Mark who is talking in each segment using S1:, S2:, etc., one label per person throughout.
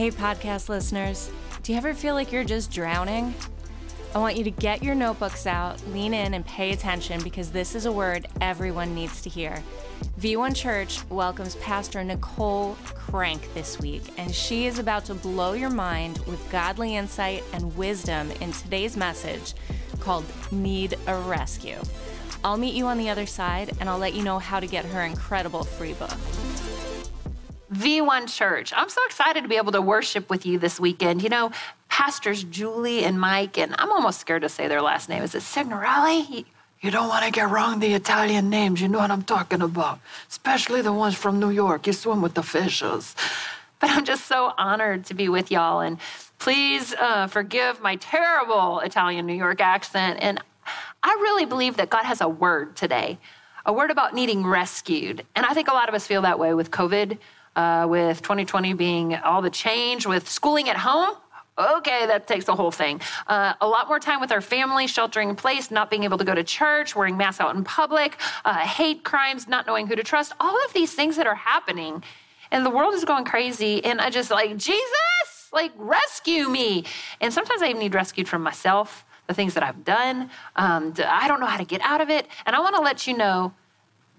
S1: Hey, podcast listeners, do you ever feel like you're just drowning? I want you to get your notebooks out, lean in, and pay attention because this is a word everyone needs to hear. V1 Church welcomes Pastor Nicole Crank this week, and she is about to blow your mind with godly insight and wisdom in today's message called Need a Rescue. I'll meet you on the other side, and I'll let you know how to get her incredible free book.
S2: V1 Church. I'm so excited to be able to worship with you this weekend. You know, Pastors Julie and Mike, and I'm almost scared to say their last name. Is it Signorelli?
S3: You don't want to get wrong the Italian names. You know what I'm talking about. Especially the ones from New York. You swim with the fishes.
S2: But I'm just so honored to be with y'all. And please uh, forgive my terrible Italian New York accent. And I really believe that God has a word today, a word about needing rescued. And I think a lot of us feel that way with COVID uh, with 2020 being all the change, with schooling at home. Okay, that takes the whole thing. Uh, a lot more time with our family, sheltering in place, not being able to go to church, wearing masks out in public, uh, hate crimes, not knowing who to trust, all of these things that are happening. And the world is going crazy. And I just like, Jesus, like, rescue me. And sometimes I even need rescued from myself, the things that I've done. Um, I don't know how to get out of it. And I want to let you know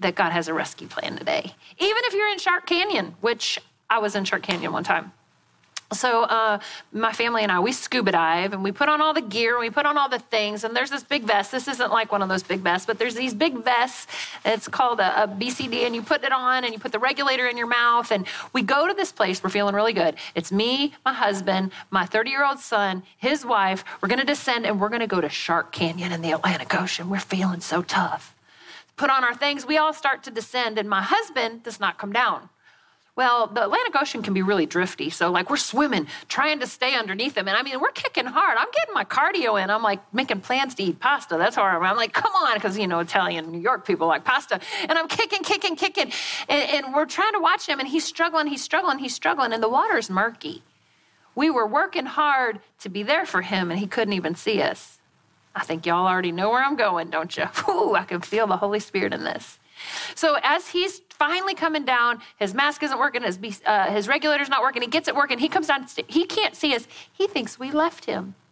S2: that God has a rescue plan today. Even if you're in Shark Canyon, which I was in Shark Canyon one time. So, uh, my family and I, we scuba dive and we put on all the gear, and we put on all the things, and there's this big vest. This isn't like one of those big vests, but there's these big vests. It's called a, a BCD, and you put it on and you put the regulator in your mouth. And we go to this place, we're feeling really good. It's me, my husband, my 30 year old son, his wife. We're gonna descend and we're gonna go to Shark Canyon in the Atlantic Ocean. We're feeling so tough put on our things, we all start to descend, and my husband does not come down. Well, the Atlantic Ocean can be really drifty. So, like, we're swimming, trying to stay underneath him. And I mean, we're kicking hard. I'm getting my cardio in. I'm like making plans to eat pasta. That's how I'm, I'm like, come on, because, you know, Italian, New York people like pasta. And I'm kicking, kicking, kicking. And, and we're trying to watch him, and he's struggling, he's struggling, he's struggling, and the water's murky. We were working hard to be there for him, and he couldn't even see us. I think y'all already know where I'm going, don't you? Ooh, I can feel the Holy Spirit in this. So as he's finally coming down, his mask isn't working, his, uh, his regulator's not working, he gets it working, he comes down, he can't see us. He thinks we left him.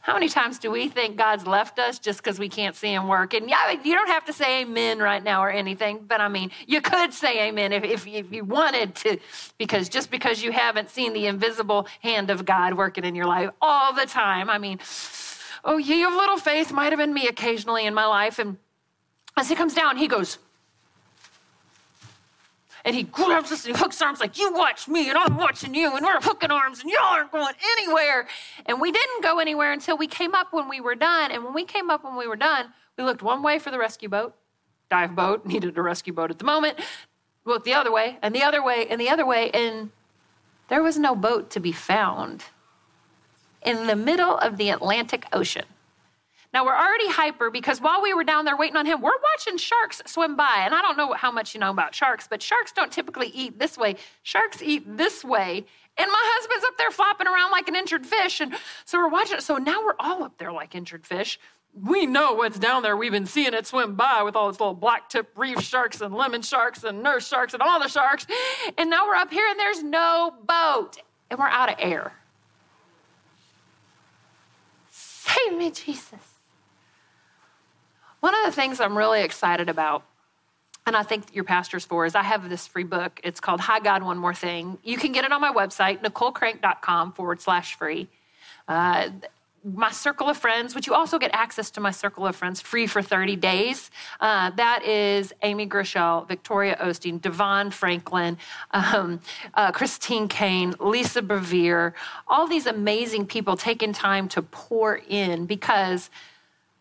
S2: How many times do we think God's left us just because we can't see him work? And yeah, you don't have to say amen right now or anything, but I mean, you could say amen if, if, if you wanted to, because just because you haven't seen the invisible hand of God working in your life all the time, I mean, Oh, ye of little faith might have been me occasionally in my life. And as he comes down, he goes, and he grabs us and he hooks arms like, You watch me and I'm watching you, and we're hooking arms and y'all aren't going anywhere. And we didn't go anywhere until we came up when we were done. And when we came up when we were done, we looked one way for the rescue boat, dive boat, needed a rescue boat at the moment. Looked the other way and the other way and the other way, and there was no boat to be found in the middle of the Atlantic Ocean. Now we're already hyper because while we were down there waiting on him, we're watching sharks swim by. And I don't know how much you know about sharks, but sharks don't typically eat this way. Sharks eat this way. And my husband's up there flopping around like an injured fish. And so we're watching it. So now we're all up there like injured fish. We know what's down there. We've been seeing it swim by with all those little black tip reef sharks and lemon sharks and nurse sharks and all the sharks. And now we're up here and there's no boat. And we're out of air. Save me, Jesus. One of the things I'm really excited about, and I think your pastor's for, is I have this free book. It's called Hi God, One More Thing. You can get it on my website, nicolecrank.com forward slash free. Uh, my circle of friends, which you also get access to my circle of friends free for 30 days. Uh, that is Amy Groeschel, Victoria Osteen, DeVon Franklin, um, uh, Christine Caine, Lisa Bevere, all these amazing people taking time to pour in because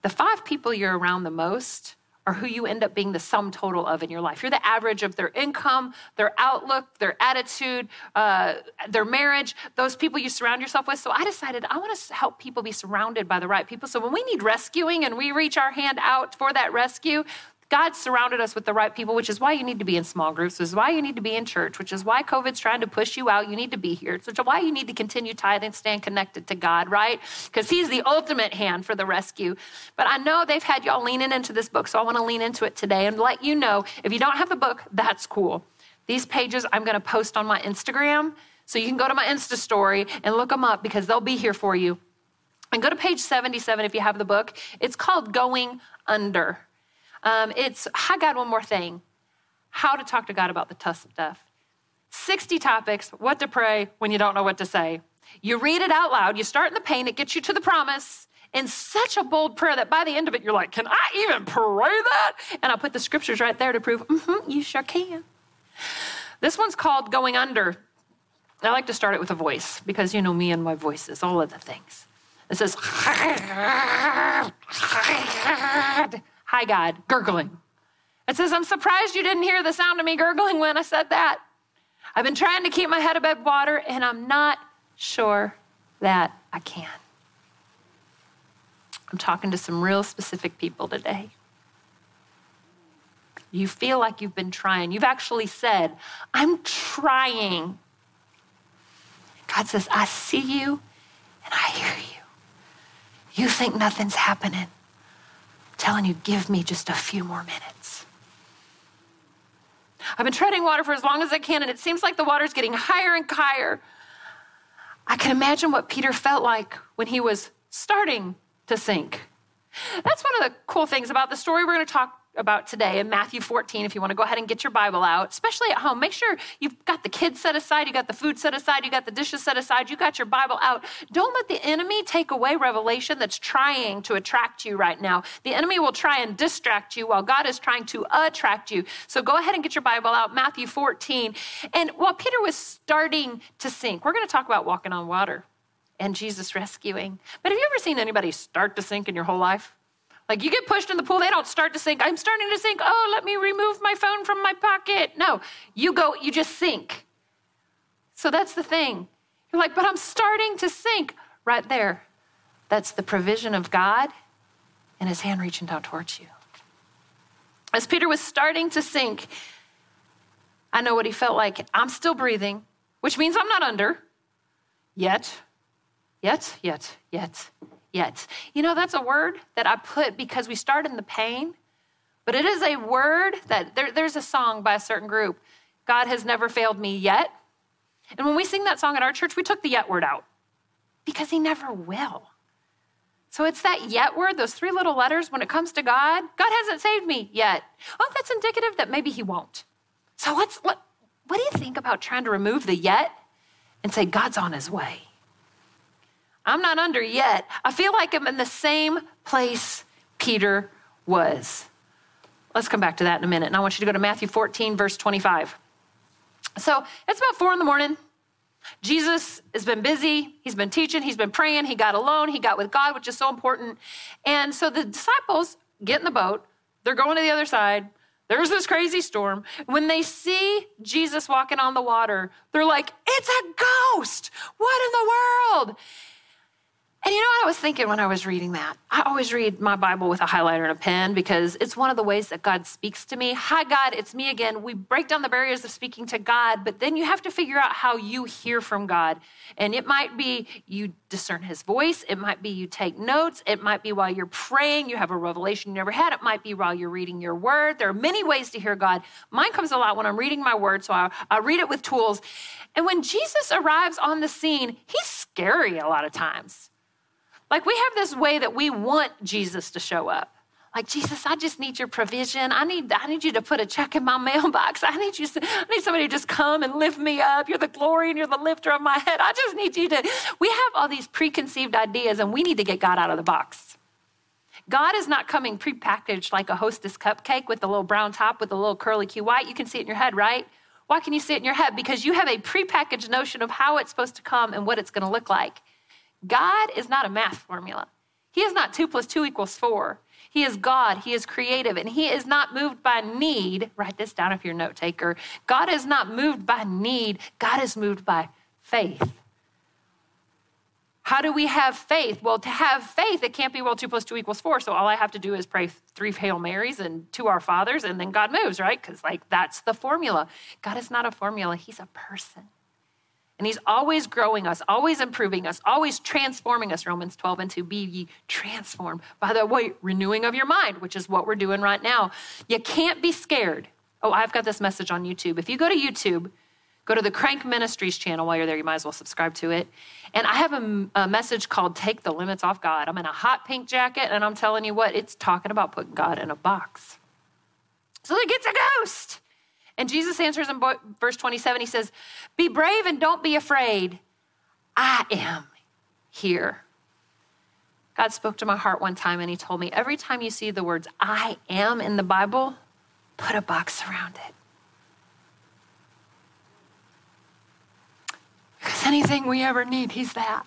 S2: the five people you're around the most are who you end up being the sum total of in your life. You're the average of their income, their outlook, their attitude, uh, their marriage, those people you surround yourself with. So I decided I want to help people be surrounded by the right people. So when we need rescuing and we reach our hand out for that rescue, God surrounded us with the right people, which is why you need to be in small groups, which is why you need to be in church, which is why COVID's trying to push you out. You need to be here. Which is why you need to continue tithing stand connected to God, right? Because He's the ultimate hand for the rescue. But I know they've had y'all leaning into this book, so I want to lean into it today and let you know if you don't have the book, that's cool. These pages I'm going to post on my Instagram So you can go to my Insta story and look them up because they'll be here for you. And go to page 77 if you have the book. It's called Going Under. Um, it's, hi, God, one more thing. How to talk to God about the tough stuff. 60 topics, what to pray when you don't know what to say. You read it out loud, you start in the pain, it gets you to the promise in such a bold prayer that by the end of it, you're like, Can I even pray that? And I'll put the scriptures right there to prove, mm-hmm, you sure can. This one's called Going Under. I like to start it with a voice because you know me and my voices, all of the things. It says, Hi, God, gurgling. It says, I'm surprised you didn't hear the sound of me gurgling when I said that. I've been trying to keep my head above water, and I'm not sure that I can. I'm talking to some real specific people today. You feel like you've been trying. You've actually said, I'm trying. God says, I see you and I hear you. You think nothing's happening. Telling you, give me just a few more minutes. I've been treading water for as long as I can, and it seems like the water's getting higher and higher. I can imagine what Peter felt like when he was starting to sink. That's one of the cool things about the story we're going to talk about today in Matthew 14. If you want to go ahead and get your Bible out, especially at home, make sure you've got the kids set aside, you got the food set aside, you got the dishes set aside, you got your Bible out. Don't let the enemy take away revelation that's trying to attract you right now. The enemy will try and distract you while God is trying to attract you. So go ahead and get your Bible out, Matthew 14. And while Peter was starting to sink, we're going to talk about walking on water and Jesus rescuing. But have you ever seen anybody start to sink in your whole life? Like you get pushed in the pool, they don't start to sink. I'm starting to sink. Oh, let me remove my phone from my pocket. No, you go, you just sink. So that's the thing. You're like, but I'm starting to sink right there. That's the provision of God and his hand reaching down towards you. As Peter was starting to sink, I know what he felt like. I'm still breathing, which means I'm not under yet. Yet, yet, yet, yet. You know, that's a word that I put because we start in the pain, but it is a word that there, there's a song by a certain group God has never failed me yet. And when we sing that song at our church, we took the yet word out because he never will. So it's that yet word, those three little letters when it comes to God. God hasn't saved me yet. Well, that's indicative that maybe he won't. So let's, let, what do you think about trying to remove the yet and say, God's on his way? I'm not under yet. I feel like I'm in the same place Peter was. Let's come back to that in a minute. And I want you to go to Matthew 14, verse 25. So it's about four in the morning. Jesus has been busy. He's been teaching. He's been praying. He got alone. He got with God, which is so important. And so the disciples get in the boat. They're going to the other side. There's this crazy storm. When they see Jesus walking on the water, they're like, it's a ghost. What in the world? And you know what I was thinking when I was reading that? I always read my Bible with a highlighter and a pen because it's one of the ways that God speaks to me. Hi, God, it's me again. We break down the barriers of speaking to God, but then you have to figure out how you hear from God. And it might be you discern his voice, it might be you take notes, it might be while you're praying, you have a revelation you never had, it might be while you're reading your word. There are many ways to hear God. Mine comes a lot when I'm reading my word, so I, I read it with tools. And when Jesus arrives on the scene, he's scary a lot of times. Like we have this way that we want Jesus to show up. Like Jesus, I just need your provision. I need, I need you to put a check in my mailbox. I need you. I need somebody to just come and lift me up. You're the glory and you're the lifter of my head. I just need you to. We have all these preconceived ideas, and we need to get God out of the box. God is not coming prepackaged like a hostess cupcake with a little brown top with a little curly Q white. You can see it in your head, right? Why can you see it in your head? Because you have a prepackaged notion of how it's supposed to come and what it's going to look like. God is not a math formula. He is not two plus two equals four. He is God. He is creative, and He is not moved by need. Write this down if you're a note taker. God is not moved by need, God is moved by faith. How do we have faith? Well, to have faith, it can't be, well, two plus two equals four. So all I have to do is pray three Hail Marys and two Our Fathers, and then God moves, right? Because, like, that's the formula. God is not a formula, He's a person. And he's always growing us, always improving us, always transforming us. Romans 12 and 2 be ye transformed by the way, renewing of your mind, which is what we're doing right now. You can't be scared. Oh, I've got this message on YouTube. If you go to YouTube, Go to the Crank Ministries channel while you're there. You might as well subscribe to it. And I have a, a, message called Take the Limits Off God. I'm in a hot pink jacket, and I'm telling you what, it's talking about putting God in a box. So there gets a ghost. And Jesus answers in verse 27 He says, Be brave and don't be afraid. I am here. God spoke to my heart one time and He told me, Every time you see the words I am in the Bible, put a box around it. Because anything we ever need, He's that.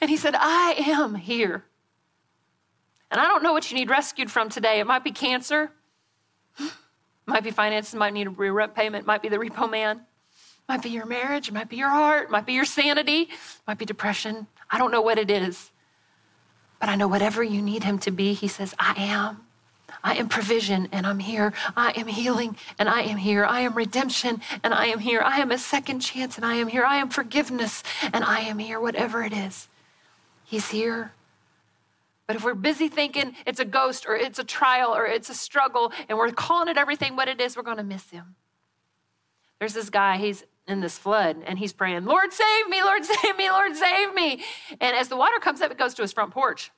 S2: And He said, I am here. And I don't know what you need rescued from today. It might be cancer, might be finances, might need a rent payment, might be the repo man, might be your marriage, might be your heart, might be your sanity, might be depression. I don't know what it is. But I know whatever you need him to be, he says, I am. I am provision and I'm here. I am healing and I am here. I am redemption and I am here. I am a second chance and I am here. I am forgiveness and I am here, whatever it is. He's here. But if we're busy thinking it's a ghost or it's a trial or it's a struggle and we're calling it everything what it is, we're going to miss him. There's this guy, he's in this flood and he's praying, Lord, save me, Lord, save me, Lord, save me. And as the water comes up, it goes to his front porch.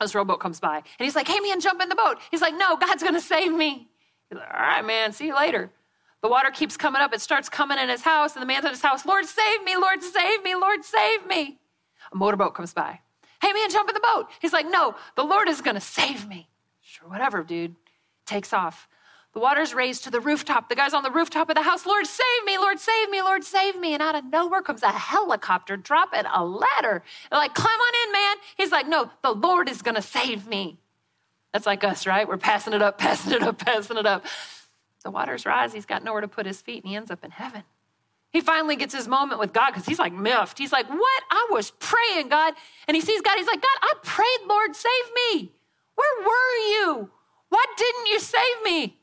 S2: This rowboat comes by and he's like, Hey, man, jump in the boat. He's like, No, God's going to save me. He's like, All right, man, see you later. The water keeps coming up. It starts coming in his house, and the man's in his house, Lord, save me, Lord, save me, Lord, save me. A motorboat comes by. Hey, man, jump in the boat. He's like, No, the Lord is going to save me. Sure, whatever, dude. Takes off. The water's raised to the rooftop. The guy's on the rooftop of the house. Lord, save me, Lord, save me, Lord, save me. And out of nowhere comes a helicopter dropping a ladder. They're like, climb on in, man. He's like, no, the Lord is going to save me. That's like us, right? We're passing it up, passing it up, passing it up. The waters rise. He's got nowhere to put his feet, and he ends up in heaven. He finally gets his moment with God because he's like miffed. He's like, What? I was praying, God. And he sees God. He's like, God, I prayed, Lord, save me. Where were you? Why didn't you save me?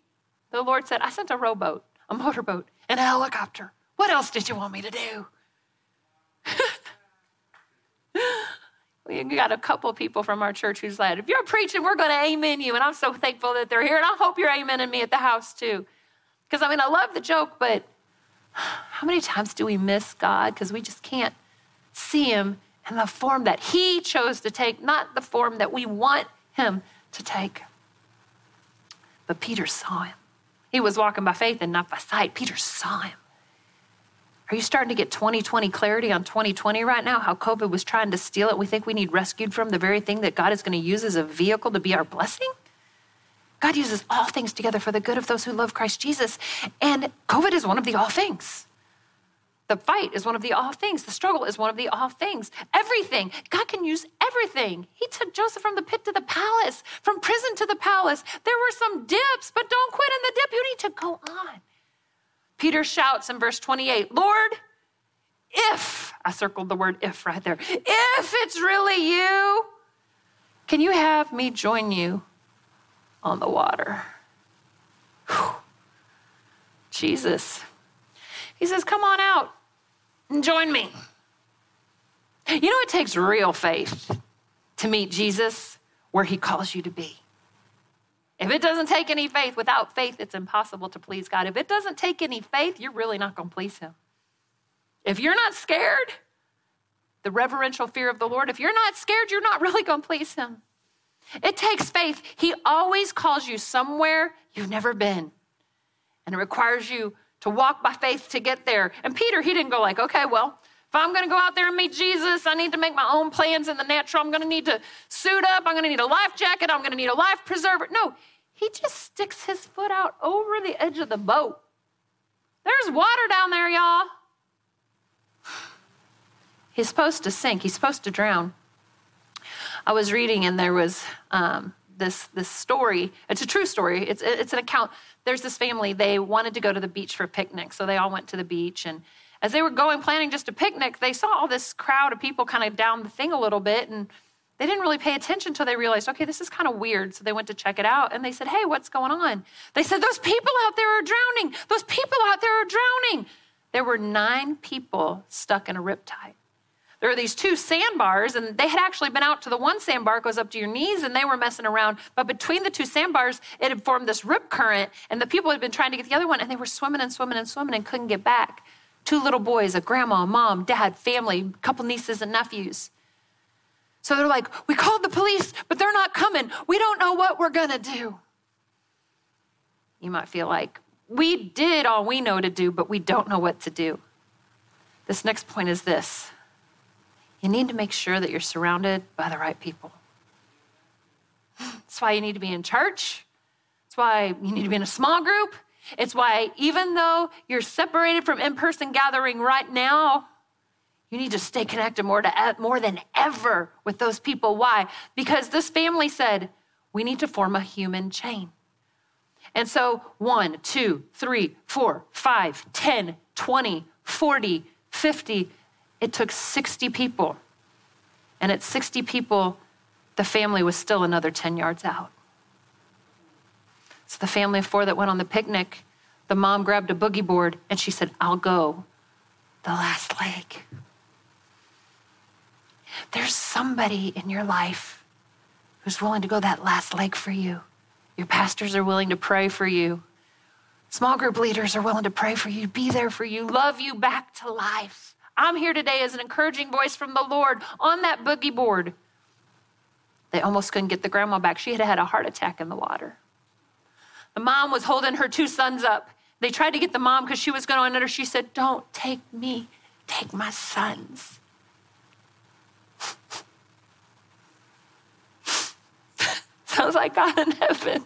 S2: The Lord said, I sent a rowboat, a motorboat, and a helicopter. What else did you want me to do? we got a couple people from our church who's like, if you're preaching, we're going to amen you. And I'm so thankful that they're here. And I hope you're amening me at the house too. Because I mean, I love the joke, but how many times do we miss God because we just can't see Him in the form that He chose to take, not the form that we want Him to take? But Peter saw Him. He was walking by faith and not by sight. Peter saw him. Are you starting to get 2020 clarity on 2020 right now? How COVID was trying to steal it. We think we need rescued from the very thing that God is going to use as a vehicle to be our blessing? God uses all things together for the good of those who love Christ Jesus. And COVID is one of the all things. The fight is one of the all things. The struggle is one of the all things. Everything. God can use everything. He took Joseph from the pit to the palace, from prison to the palace. There were some dips, but don't quit in the dip. You need to go on. Peter shouts in verse 28 Lord, if, I circled the word if right there, if it's really you, can you have me join you on the water? Whew. Jesus. He says, Come on out and join me. You know, it takes real faith to meet Jesus where he calls you to be. If it doesn't take any faith, without faith, it's impossible to please God. If it doesn't take any faith, you're really not going to please him. If you're not scared, the reverential fear of the Lord, if you're not scared, you're not really going to please him. It takes faith. He always calls you somewhere you've never been. And it requires you to walk by faith to get there. And Peter, he didn't go like, okay, well, if I'm going to go out there and meet Jesus, I need to make my own plans in the natural. I'm going to need to suit up. I'm going to need a life jacket. I'm going to need a life preserver. No, he just sticks his foot out over the edge of the boat. There's water down there, y'all. He's supposed to sink, he's supposed to drown. I was reading, and there was um, this, this story. It's a true story, it's, it's an account there's this family, they wanted to go to the beach for a picnic. So they all went to the beach. And as they were going, planning just a picnic, they saw all this crowd of people kind of down the thing a little bit. And they didn't really pay attention until they realized, okay, this is kind of weird. So they went to check it out and they said, hey, what's going on? They said, those people out there are drowning. Those people out there are drowning. There were nine people stuck in a riptide. There were these two sandbars, and they had actually been out to the one sandbar goes up to your knees, and they were messing around. But between the two sandbars, it had formed this rip current, and the people had been trying to get the other one, and they were swimming and swimming and swimming and couldn't get back. Two little boys, a grandma, mom, dad, family, couple nieces and nephews. So they're like, We called the police, but they're not coming. We don't know what we're gonna do. You might feel like, We did all we know to do, but we don't know what to do. This next point is this you need to make sure that you're surrounded by the right people. That's why you need to be in church. That's why you need to be in a small group. It's why, even though you're separated from in person gathering right now, you need to stay connected more, to, uh, more than ever with those people. Why? Because this family said, we need to form a human chain. And so, one, two, three, four, five, 10, 20, 40, 50, it took 60 people. And at 60 people, the family was still another 10 yards out. So the family of four that went on the picnic, the mom grabbed a boogie board and she said, I'll go the last leg. There's somebody in your life who's willing to go that last leg for you. Your pastors are willing to pray for you. Small group leaders are willing to pray for you, be there for you, love you back to life. I'm here today as an encouraging voice from the Lord on that boogie board. They almost couldn't get the grandma back. She had had a heart attack in the water. The mom was holding her two sons up. They tried to get the mom because she was going under. She said, Don't take me, take my sons. Sounds like God in heaven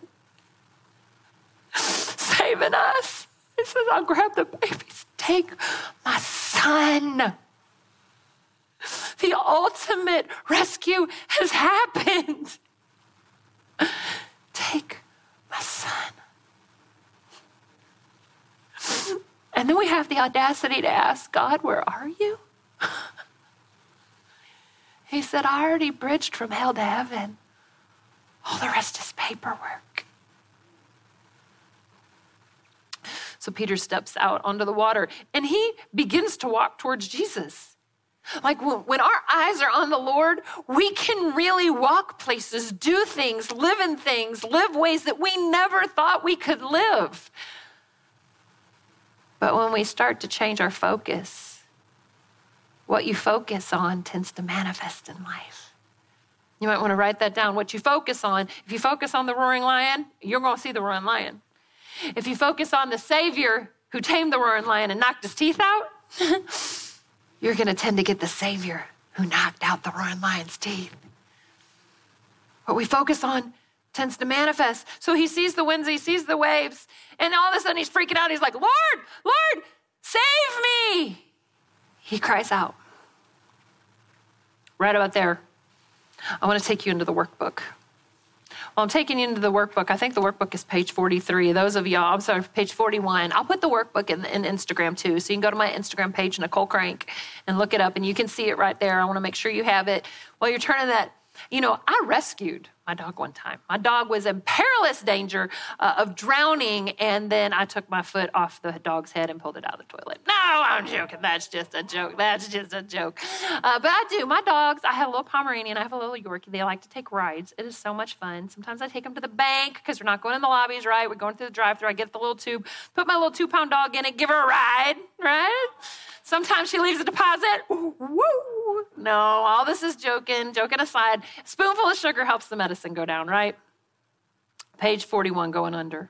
S2: saving us. He says, I'll grab the babies. Take my son. The ultimate rescue has happened. Take my son. And then we have the audacity to ask God, Where are you? He said, I already bridged from hell to heaven. All the rest is paperwork. So Peter steps out onto the water and he begins to walk towards Jesus. Like when our eyes are on the Lord, we can really walk places, do things, live in things, live ways that we never thought we could live. But when we start to change our focus, what you focus on tends to manifest in life. You might want to write that down. What you focus on, if you focus on the roaring lion, you're going to see the roaring lion. If you focus on the Savior who tamed the roaring lion and knocked his teeth out, you're going to tend to get the Savior who knocked out the roaring lion's teeth. What we focus on tends to manifest. So he sees the winds, he sees the waves, and all of a sudden he's freaking out. He's like, Lord, Lord, save me. He cries out. Right about there, I want to take you into the workbook. Well, I'm taking you into the workbook. I think the workbook is page 43. Those of y'all, I'm sorry, page 41. I'll put the workbook in, in Instagram too. So you can go to my Instagram page, Nicole Crank, and look it up, and you can see it right there. I want to make sure you have it. While you're turning that, you know, I rescued my dog one time. My dog was in perilous danger uh, of drowning, and then I took my foot off the dog's head and pulled it out of the toilet. No, I'm joking. That's just a joke. That's just a joke. Uh, but I do. My dogs, I have a little Pomeranian, I have a little Yorkie. They like to take rides. It is so much fun. Sometimes I take them to the bank because we're not going in the lobbies, right? We're going through the drive through. I get the little tube, put my little two pound dog in it, give her a ride, right? Sometimes she leaves a deposit. Woo! No, all this is joking, joking aside. Spoonful of sugar helps the medicine go down, right? Page 41 going under.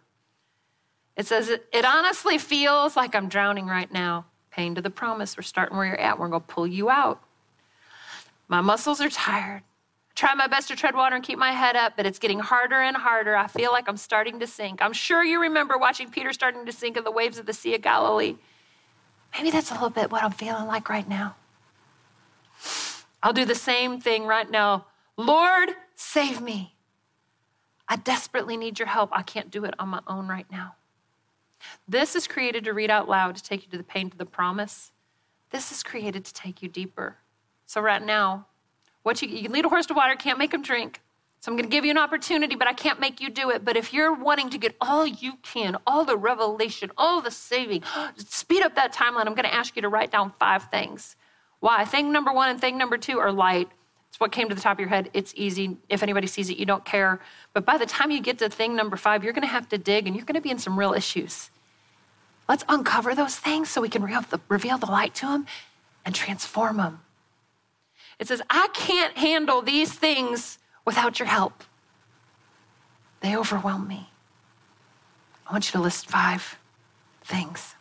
S2: It says, It honestly feels like I'm drowning right now. Pain to the promise. We're starting where you're at. We're going to pull you out. My muscles are tired. I try my best to tread water and keep my head up, but it's getting harder and harder. I feel like I'm starting to sink. I'm sure you remember watching Peter starting to sink in the waves of the Sea of Galilee. Maybe that's a little bit what I'm feeling like right now. I'll do the same thing right now. Lord, save me. I desperately need your help. I can't do it on my own right now. This is created to read out loud to take you to the pain to the promise. This is created to take you deeper. So right now, what you, you can lead a horse to water, can't make him drink. So I'm going to give you an opportunity, but I can't make you do it. But if you're wanting to get all you can, all the revelation, all the saving, speed up that timeline. I'm going to ask you to write down five things. Why? Thing number one and thing number two are light. It's what came to the top of your head. It's easy. If anybody sees it, you don't care. But by the time you get to thing number five, you're going to have to dig and you're going to be in some real issues. Let's uncover those things so we can reveal the, reveal the light to them and transform them. It says, I can't handle these things without your help. They overwhelm me. I want you to list five things.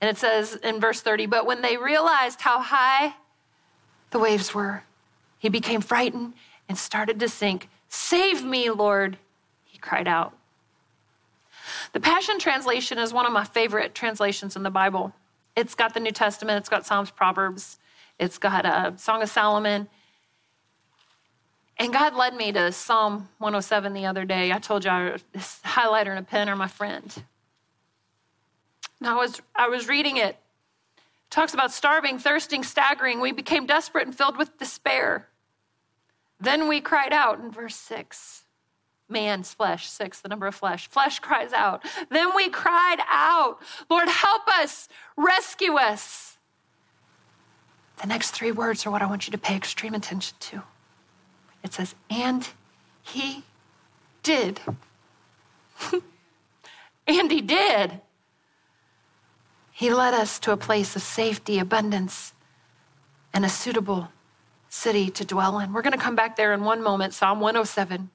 S2: And it says in verse 30, but when they realized how high the waves were, he became frightened and started to sink. Save me, Lord, he cried out. The Passion Translation is one of my favorite translations in the Bible. It's got the New Testament, it's got Psalms, Proverbs, it's got a Song of Solomon. And God led me to Psalm 107 the other day. I told you I, this highlighter and a pen are my friend. And I was, I was reading it. Talks about starving, thirsting, staggering. We became desperate and filled with despair. Then we cried out in verse 6. Man's flesh, six, the number of flesh. Flesh cries out. Then we cried out, Lord, help us, rescue us. The next three words are what I want you to pay extreme attention to. It says, and he did. and he did. He led us to a place of safety, abundance, and a suitable city to dwell in. We're going to come back there in one moment, Psalm 107.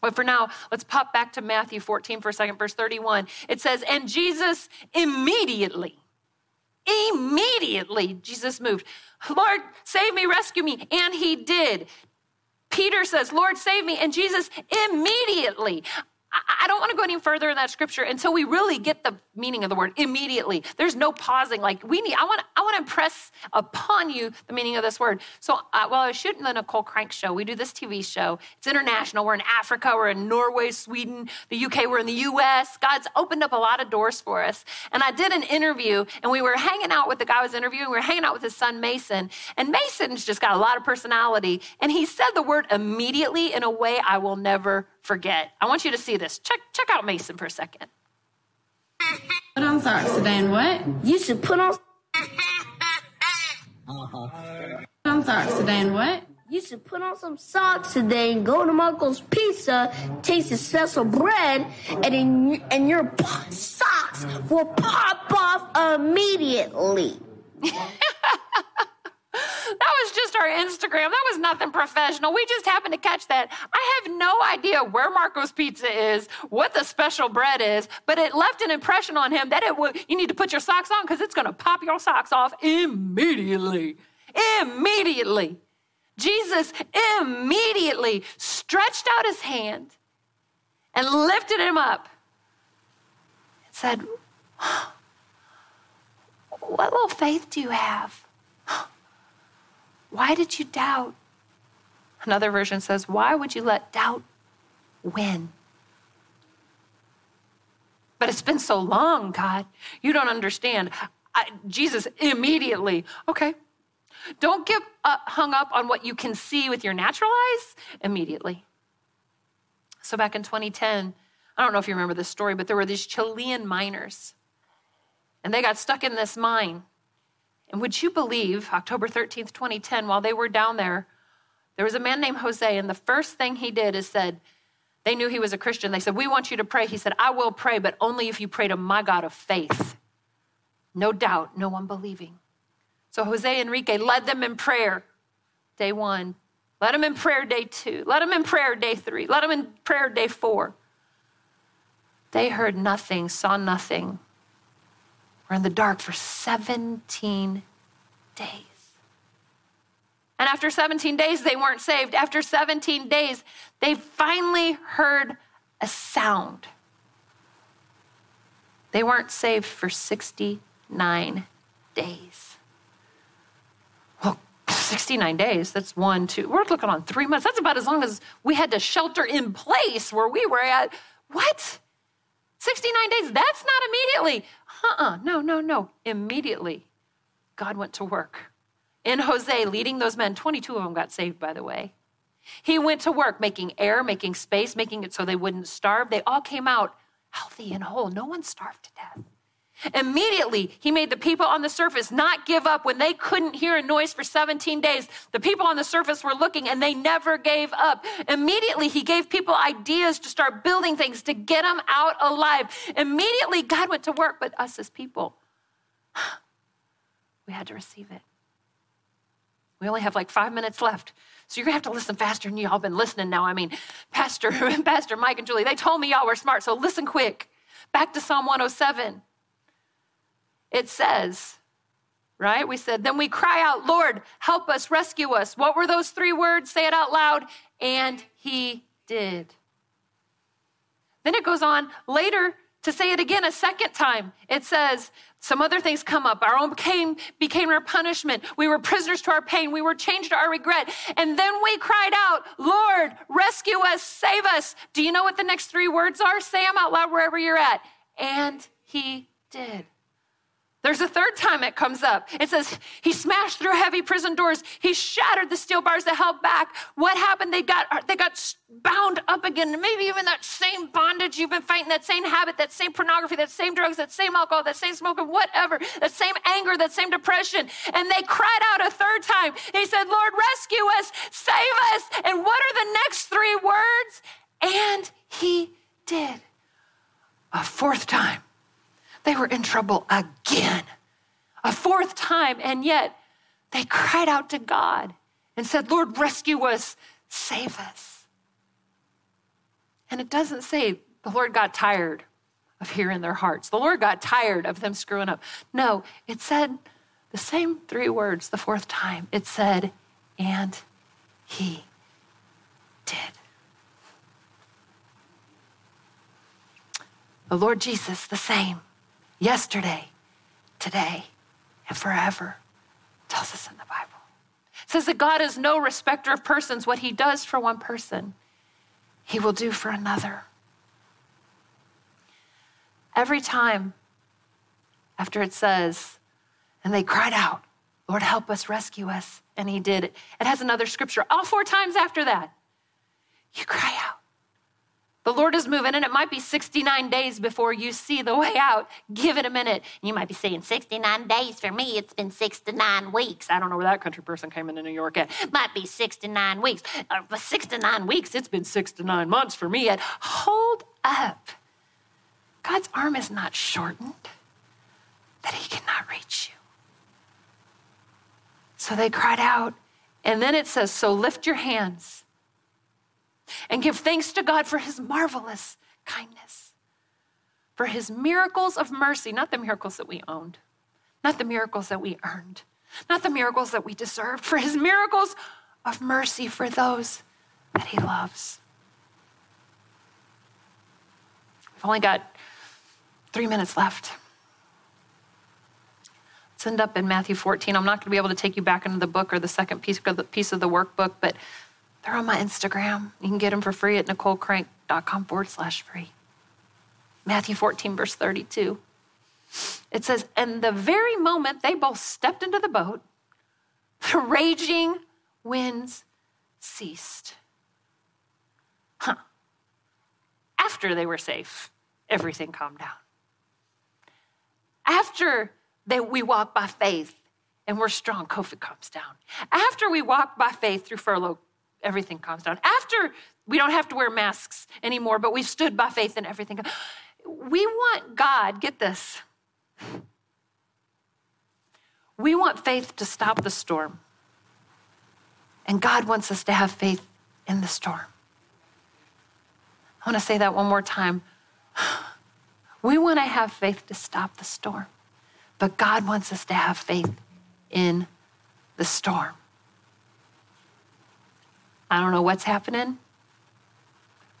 S2: But for now, let's pop back to Matthew 14 for a second, verse 31. It says, And Jesus immediately, immediately, Jesus moved. Lord, save me, rescue me. And he did. Peter says, Lord, save me. And Jesus immediately. I don't want to go any further in that scripture until we really get the meaning of the word immediately. There's no pausing. Like we need, I want, I want to impress upon you the meaning of this word. So uh, while I was shooting the Nicole Crank show, we do this TV show. It's international. We're in Africa. We're in Norway, Sweden, the UK. We're in the US. God's opened up a lot of doors for us. And I did an interview, and we were hanging out with the guy I was interviewing. We were hanging out with his son Mason, and Mason's just got a lot of personality. And he said the word immediately in a way I will never forget. I want you to see this. Check check out Mason for a second.
S4: Put on socks today and what?
S5: You should put on.
S4: Uh-huh. Put on socks today and what?
S5: You should put on some socks today and go to Marco's Pizza, taste the special bread, and then and your socks will pop off immediately.
S2: Our Instagram. That was nothing professional. We just happened to catch that. I have no idea where Marco's Pizza is, what the special bread is, but it left an impression on him that it would, you need to put your socks on because it's going to pop your socks off immediately. Immediately. Jesus immediately stretched out his hand and lifted him up and said, What little faith do you have? Why did you doubt? Another version says, Why would you let doubt win? But it's been so long, God. You don't understand. I, Jesus immediately, okay. Don't get uh, hung up on what you can see with your natural eyes immediately. So, back in 2010, I don't know if you remember this story, but there were these Chilean miners, and they got stuck in this mine. And would you believe, October 13th, 2010, while they were down there, there was a man named Jose, and the first thing he did is said, they knew he was a Christian. They said, We want you to pray. He said, I will pray, but only if you pray to my God of faith. No doubt, no unbelieving. So Jose Enrique led them in prayer day one, led them in prayer day two, led them in prayer day three, led them in prayer day four. They heard nothing, saw nothing were in the dark for 17 days. And after 17 days, they weren't saved. After 17 days, they finally heard a sound. They weren't saved for 69 days. Well, 69 days, that's one, two, we're looking on three months. That's about as long as we had to shelter in place where we were at. What? 69 days, that's not immediately. Uh uh-uh, uh no, no, no. Immediately, God went to work. In Jose, leading those men, 22 of them got saved, by the way. He went to work making air, making space, making it so they wouldn't starve. They all came out healthy and whole. No one starved to death. Immediately, he made the people on the surface not give up when they couldn't hear a noise for 17 days. The people on the surface were looking and they never gave up. Immediately, he gave people ideas to start building things to get them out alive. Immediately, God went to work, but us as people, we had to receive it. We only have like five minutes left. So you're gonna have to listen faster, than y'all been listening now. I mean, Pastor, Pastor Mike and Julie, they told me y'all were smart, so listen quick. Back to Psalm 107 it says, right? We said, then we cry out, Lord, help us, rescue us. What were those three words? Say it out loud. And he did. Then it goes on later to say it again a second time. It says, some other things come up. Our own became, became our punishment. We were prisoners to our pain. We were changed to our regret. And then we cried out, Lord, rescue us, save us. Do you know what the next three words are? Say them out loud wherever you're at. And he did. There's a third time it comes up. It says, He smashed through heavy prison doors. He shattered the steel bars that held back. What happened? They got, they got bound up again. Maybe even that same bondage you've been fighting, that same habit, that same pornography, that same drugs, that same alcohol, that same smoking, whatever, that same anger, that same depression. And they cried out a third time. He said, Lord, rescue us, save us. And what are the next three words? And He did. A fourth time they were in trouble again, a fourth time, and yet they cried out to God and said, Lord, rescue us, save us. And it doesn't say the Lord got tired of hearing their hearts. The Lord got tired of them screwing up. No, it said the same three words the fourth time. It said, and he did. The Lord Jesus, the same yesterday, today, and forever. tells us in the Bible. It says that God is no respecter of persons. What he does for one person, he will do for another. Every time after it says, and they cried out, Lord, help us, rescue us. And he did. It has another scripture all four times after that. You cry out. The Lord is moving, and it might be 69 days before you see the way out. Give it a minute. You might be saying, 69 days for me, it's been 69 weeks. I don't know where that country person came into New York at. Might be 69 weeks. Uh, for 69 weeks, it's been 69 months for me at. Hold up. God's arm is not shortened that he cannot reach you. So they cried out, and then it says, So lift your hands and give thanks to God for his marvelous kindness, for his miracles of mercy, not the miracles that we owned, not the miracles that we earned, not the miracles that we deserved, for his miracles of mercy for those that he loves. We've only got three minutes left. Let's end up in Matthew 14. I'm not going to be able to take you back into the book or the second piece of the, piece of the workbook, but they're on my Instagram. You can get them for free at nicolecrank.com forward slash free. Matthew 14, verse 32. It says, And the very moment they both stepped into the boat, the raging winds ceased. Huh. After they were safe, everything calmed down. After they, we walk by faith and we're strong, COVID calms down. After we walk by faith through furlough, everything calms down. After we don't have to wear masks anymore, but we've stood by faith and everything. We want God, get this. We want faith to stop the storm. And God wants us to have faith in the storm. I want to say that one more time. We want to have faith to stop the storm, but God wants us to have faith in the storm. I don't know what's happening,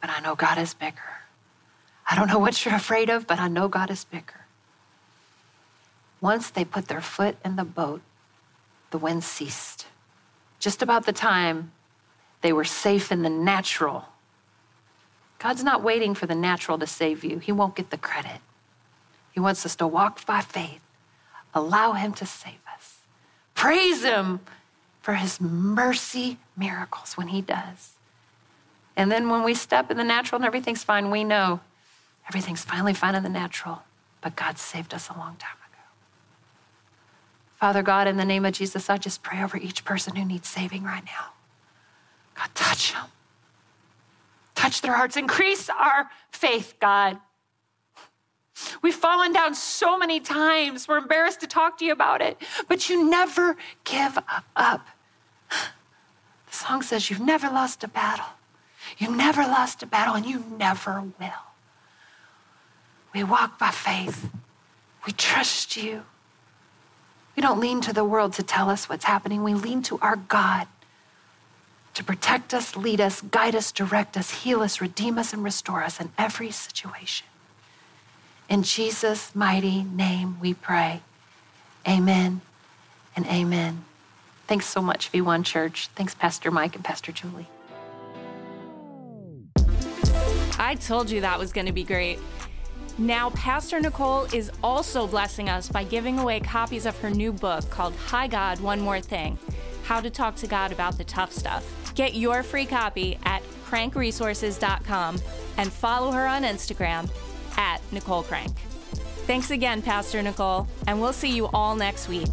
S2: but I know God is bigger. I don't know what you're afraid of, but I know God is bigger. Once they put their foot in the boat, the wind ceased. Just about the time they were safe in the natural. God's not waiting for the natural to save you, He won't get the credit. He wants us to walk by faith, allow Him to save us, praise Him for his mercy miracles when he does. And then when we step in the natural and everything's fine, we know everything's finally fine in the natural but God saved us a long time ago. Father God, in the name of Jesus, I just pray over each person who needs saving right now. God, touch them. Touch their hearts. Increase our faith, God. We've fallen down so many times. We're embarrassed to talk to you about it, but you never give up. The song says, You've never lost a battle. You never lost a battle, and you never will. We walk by faith. We trust you. We don't lean to the world to tell us what's happening. We lean to our God to protect us, lead us, guide us, direct us, heal us, redeem us, and restore us in every situation. In Jesus' mighty name we pray. Amen and amen. Thanks so much, V1 Church. Thanks, Pastor Mike and Pastor Julie.
S1: I told you that was going to be great. Now, Pastor Nicole is also blessing us by giving away copies of her new book called Hi God, One More Thing How to Talk to God About the Tough Stuff. Get your free copy at crankresources.com and follow her on Instagram at Nicole Crank. Thanks again, Pastor Nicole, and we'll see you all next week.